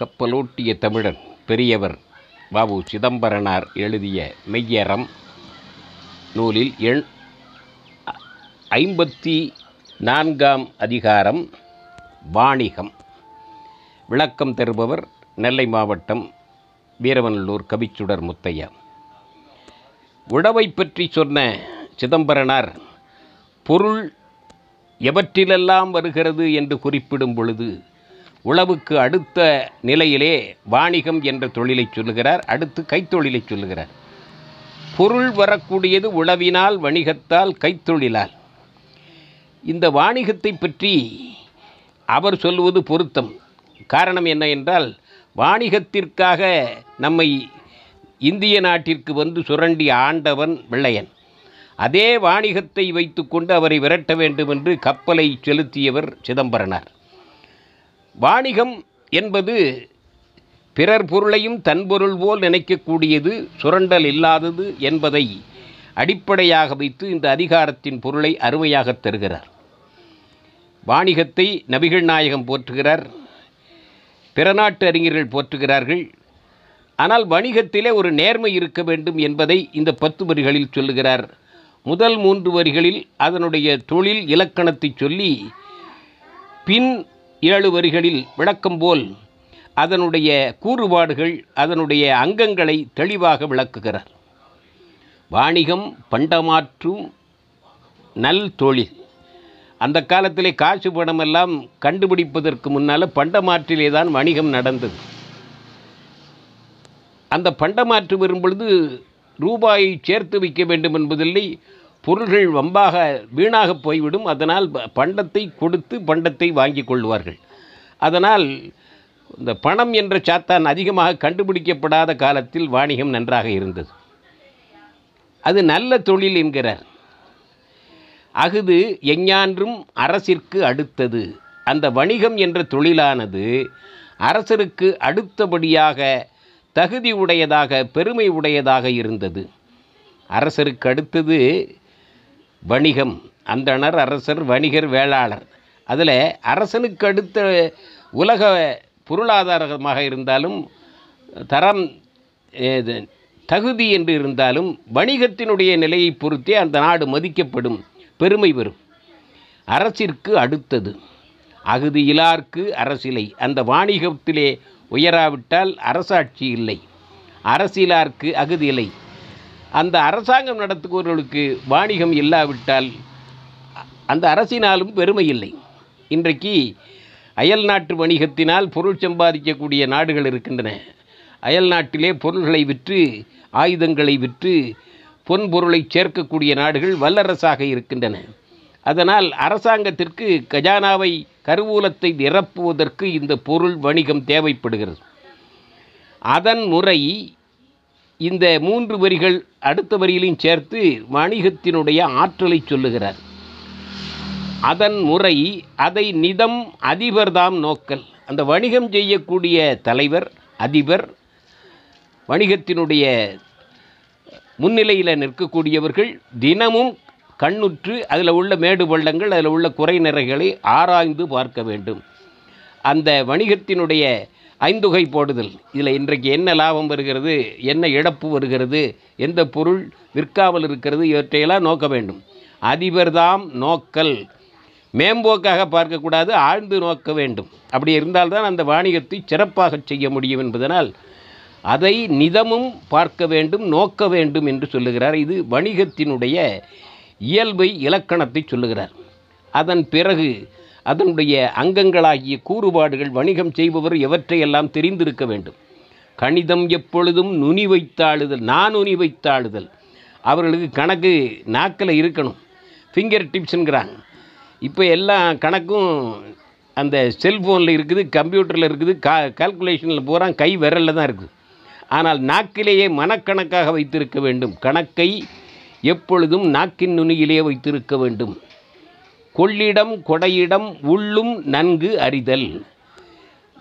கப்பலோட்டிய தமிழர் பெரியவர் பாபு சிதம்பரனார் எழுதிய மெய்யறம் நூலில் எண் ஐம்பத்தி நான்காம் அதிகாரம் வாணிகம். விளக்கம் தருபவர் நெல்லை மாவட்டம் வீரவநல்லூர் கவிச்சுடர் முத்தையா. உழவை பற்றி சொன்ன சிதம்பரனார் பொருள் எவற்றிலெல்லாம் வருகிறது என்று குறிப்பிடும் பொழுது உழவுக்கு அடுத்த நிலையிலே வாணிகம் என்ற தொழிலை சொல்லுகிறார் அடுத்து கைத்தொழிலை சொல்லுகிறார். பொருள் வரக்கூடியது உழவினால் வணிகத்தால் கைத்தொழிலால். இந்த வாணிகத்தை பற்றி அவர் சொல்வது பொருத்தம். காரணம் என்ன என்றால் வாணிகத்திற்காக நம்மை இந்திய நாட்டிற்கு வந்து சுரண்டி ஆண்டவன் வெள்ளையன். அதே வாணிகத்தை வைத்துக்கொண்டு அவரை விரட்ட வேண்டும் என்று கப்பலை செலுத்தியவர் சிதம்பரனார். வாணிகம் என்பது பிறர் பொருளையும் தன் பொருள் போல் நினைக்கக்கூடியது சுரண்டல் இல்லாதது என்பதை அடிப்படையாக வைத்து இந்த அதிகாரத்தின் பொருளை அருமையாக தருகிறார். வாணிகத்தை நபிகள் நாயகம் போற்றுகிறார் பிற நாட்டு அறிஞர்கள் போற்றுகிறார்கள். ஆனால் வணிகத்திலே ஒரு நேர்மை இருக்க வேண்டும் என்பதை இந்த பத்து வரிகளில் சொல்லுகிறார். முதல் மூன்று வரிகளில் அதனுடைய தொழில் இலக்கணத்தை சொல்லி பின் ஏழு வரிகளில் விளக்கம் போல் அதனுடைய கூறுபாடுகள் அதனுடைய அங்கங்களை தெளிவாக விளக்குகிறார். வாணிகம் பண்டமாற்றும் நல் தொழில். அந்த காலத்திலே காசு பணமெல்லாம் கண்டுபிடிப்பதற்கு முன்னால் பண்டமாற்றிலே தான் வணிகம் நடந்தது. அந்த பண்டமாற்று வரும் பொழுது ரூபாயை சேர்த்து வைக்க வேண்டும் என்பதில்லை பொருள்கள் வம்பாக வீணாக போய்விடும். அதனால் பண்டத்தை கொடுத்து பண்டத்தை வாங்கி கொள்வார்கள். அதனால் இந்த பணம் என்ற சாத்தான் அதிகமாக கண்டுபிடிக்கப்படாத காலத்தில் வாணிகம் நன்றாக இருந்தது. அது நல்ல தொழில் என்கிறார். அகுது எஞ்ஞான்றும் அரசிற்கு அடுத்தது. அந்த வணிகம் என்ற தொழிலானது அரசருக்கு அடுத்தபடியாக தகுதி உடையதாக பெருமை உடையதாக இருந்தது. அரசருக்கு அடுத்தது வணிகம். அந்தணர் அரசர் வணிகர் வேளாளர். அதில் அரசனுக்கு அடுத்த உலக பொருளாதாரமாக இருந்தாலும் தரம் தகுதி என்று இருந்தாலும் வணிகத்தினுடைய நிலையை பொறுத்தே அந்த நாடு மதிக்கப்படும் பெருமை பெறும் அரசிற்கு அடுத்தது அகுதி இலார்க்கு அரசிலை. அந்த வாணிகத்திலே உயராவிட்டால் அரசாட்சி இல்லை. அரசியலார்க்கு அகுதி இல்லை அந்த அரசாங்கம் நடத்துபவர்களுக்கு வாணிகம் இல்லாவிட்டால் அந்த அரசினாலும் பெருமை இல்லை. இன்றைக்கு அயல் நாட்டு வணிகத்தினால் பொருள் சம்பாதிக்கக்கூடிய நாடுகள் இருக்கின்றன. அயல் நாட்டிலே பொருள்களை விற்று ஆயுதங்களை விற்று பொன் பொருளை சேர்க்கக்கூடிய நாடுகள் வல்லரசாக இருக்கின்றன. அதனால் அரசாங்கத்திற்கு கஜானாவை கருவூலத்தை நிரப்புவதற்கு இந்த பொருள் வணிகம் தேவைப்படுகிறது. அதன் முறை இந்த மூன்று வரிகள் அடுத்த வரியிலையும் சேர்த்து வணிகத்தினுடைய ஆற்றலை சொல்லுகிறார். அதன் முறை அதை நிதம் அதிபர்தாம் நோக்கல். அந்த வணிகம் செய்யக்கூடிய தலைவர் அதிபர் வணிகத்தினுடைய முன்னிலையில் நிற்கக்கூடியவர்கள் தினமும் கண்ணுற்று அதில் உள்ள மேடு பள்ளங்கள் அதில் உள்ள குறை நிறைகளை ஆராய்ந்து பார்க்க வேண்டும். அந்த வணிகத்தினுடைய ஐந்துகை போடுதல். இதில் இன்றைக்கு என்ன லாபம் வருகிறது என்ன இழப்பு வருகிறது எந்த பொருள் விற்காமல் இருக்கிறது இவற்றையெல்லாம் நோக்க வேண்டும். அதிபர்தாம் நோக்கல். மேம்போக்காக பார்க்கக்கூடாது ஆழ்ந்து நோக்க வேண்டும். அப்படி இருந்தால்தான் அந்த வாணிகத்தை சிறப்பாக செய்ய முடியும் என்பதனால் அதை நிதமும் பார்க்க வேண்டும் நோக்க வேண்டும் என்று சொல்லுகிறார். இது வணிகத்தினுடைய இயல்பை இலக்கணத்தை சொல்லுகிறார். அதன் பிறகு அதனுடைய அங்கங்களாகிய கூறுபாடுகள் வணிகம் செய்பவர் எவற்றையெல்லாம் தெரிந்திருக்க வேண்டும்? கணிதம் எப்பொழுதும் நுனி வைத்தாளுதல் நான் நுனி வைத்தாளுதல். அவர்களுக்கு கணக்கு நாக்கில் இருக்கணும். ஃபிங்கர் டிப்ஸுங்கிறாங்க இப்போ எல்லாம் கணக்கும் அந்த செல்ஃபோனில் இருக்குது கம்ப்யூட்டரில் இருக்குது கா கால்குலேஷனில் பூரா கை விரலில் தான் இருக்குது. ஆனால் நாக்கிலேயே மனக்கணக்காக வைத்திருக்க வேண்டும். கணக்கை எப்பொழுதும் நாக்கின் நுனியிலேயே வைத்திருக்க வேண்டும். கொள்ளிடம் கொடையிடம் உள்ளும் நன்கு அறிதல்.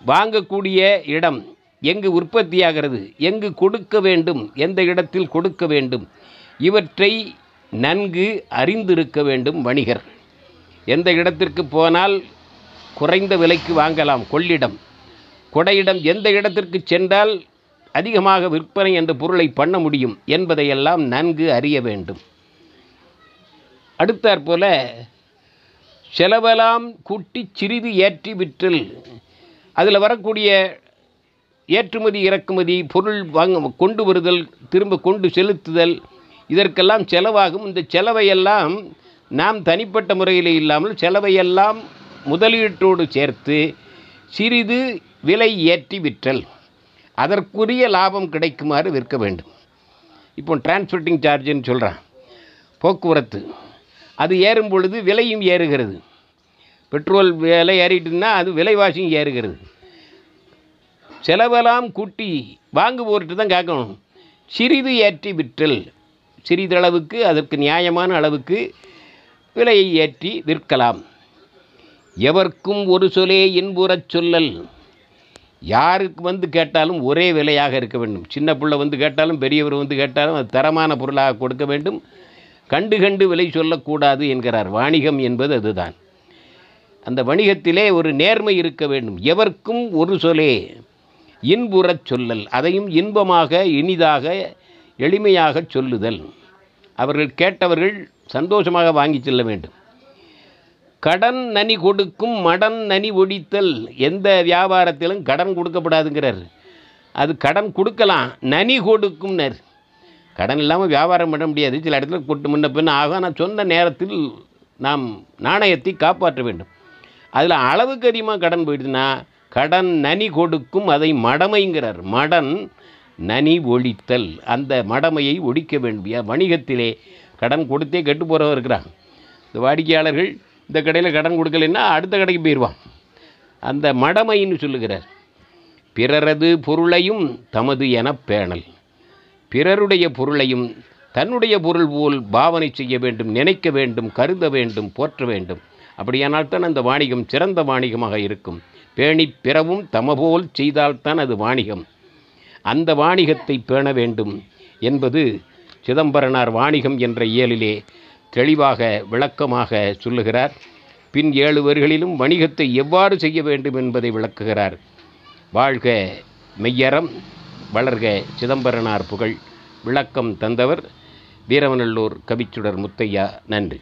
வாங்கக்கூடிய இடம் எங்கு உற்பத்தியாகிறது எங்கு கொடுக்க வேண்டும் எந்த இடத்தில் கொடுக்க வேண்டும் இவற்றை நன்கு அறிந்திருக்க வேண்டும் வணிகர். எந்த இடத்திற்கு போனால் குறைந்த விலைக்கு வாங்கலாம் கொள்ளிடம். கொடையிடம் எந்த இடத்திற்கு சென்றால் அதிகமாக விற்பனை என்ற பொருளை பண்ண முடியும் என்பதையெல்லாம் நன்கு அறிய வேண்டும். அடுத்தாற்போல செலவெல்லாம் கூட்டி சிறிது ஏற்றி விற்றல். அதில் வரக்கூடிய ஏற்றுமதி இறக்குமதி பொருள் வாங்க கொண்டு வருதல் திரும்ப கொண்டு செலுத்துதல் இதற்கெல்லாம் செலவாகும். இந்த செலவையெல்லாம் நாம் தனிப்பட்ட முறையில் இல்லாமல் செலவையெல்லாம் முதலீட்டோடு சேர்த்து சிறிது விலை ஏற்றி விற்றல். அதற்குரிய லாபம் கிடைக்குமாறு விற்க வேண்டும். இப்போ டிரான்ஸ்போர்ட்டிங் சார்ஜுன்னு சொல்கிறான் போக்குவரத்து. அது ஏறும் பொழுது விலையும் ஏறுகிறது. பெட்ரோல் விலை ஏறிட்டுன்னா அது விலைவாசியும் ஏறுகிறது. செலவெல்லாம் கூட்டி வாங்குவோர்கிட்ட தான் கேட்கணும். சிறிது ஏற்றி விற்றல். சிறிதளவுக்கு அதற்கு நியாயமான அளவுக்கு விலையை ஏற்றி விற்கலாம். எவர்க்கும் ஒரு சொலே இன்புறச் சொல்லல். யாருக்கு வந்து கேட்டாலும் ஒரே விலையாக இருக்க வேண்டும். சின்ன பிள்ளை வந்து கேட்டாலும் பெரியவர் வந்து கேட்டாலும் அது தரமான பொருளாக கொடுக்க வேண்டும். கண்டு கண்டு விலை சொல்லக்கூடாது என்கிறார். வாணிகம் என்பது அதுதான். அந்த வணிகத்திலே ஒரு நேர்மை இருக்க வேண்டும். எவர்க்கும் ஒரு சொலே இன்புறச் சொல்லல் அதையும் இன்பமாக இனிதாக எளிமையாக சொல்லுதல். அவர்கள் கேட்டவர்கள் சந்தோஷமாக வாங்கி செல்ல வேண்டும். கடன் நனி கொடுக்கும் மடன் நனி ஒடித்தல் எந்த வியாபாரத்திலும் கடன் கொடுக்கப்படாதுங்கிறார். அது கடன் கொடுக்கலாம் நனி கொடுக்கும்னர். கடன் இல்லாமல் வியாபாரம் பண்ண முடியாது. சில இடத்துல கொட்டு முன்ன பின்ன ஆகும். ஆனால் சொன்ன நேரத்தில் நாம் நாணயத்தை காப்பாற்ற வேண்டும். அதில் அளவுக்கு அதிகமாக கடன் போயிடுதுன்னா கடன் நனி கொடுக்கும் அதை மடமைங்கிறார். மடன் நனி ஒழித்தல். அந்த மடமையை ஒழிக்க வேண்டும் ஏன் வணிகத்திலே கடன் கொடுத்தே கெட்டு போகிறவர் இருக்கிறான் இந்த வாடிக்கையாளர்கள் இந்த கடையில் கடன் கொடுக்கலைன்னா அடுத்த கடைக்கு போயிடுவான் அந்த மடமைன்னு சொல்லுகிறார். பிறரது பொருளையும் தமது எனப் பேணல். பிறருடைய பொருளையும் தன்னுடைய பொருள் போல் பாவனை செய்ய வேண்டும் நினைக்க வேண்டும் கருத வேண்டும் போற்ற வேண்டும். அப்படியானால் தான் அந்த வாணிகம் சிறந்த வாணிகமாக இருக்கும். பேணி பிறவும் தமபோல் செய்தால்தான் அது வாணிகம். அந்த வாணிகத்தை பேண வேண்டும் என்பது சிதம்பரனார் வாணிகம் என்ற இயலிலே தெளிவாக விளக்கமாக சொல்லுகிறார். பின் ஏழு வரிகளிலும் வணிகத்தை எவ்வாறு செய்ய வேண்டும் என்பதை விளக்குகிறார். வாழ்க மெய்யறம். வளர்க சிதம்பரனார் புகழ். விளக்கம் தந்தவர் வீரவநல்லூர் கவிச்சுடர் முத்தையா நன்றி.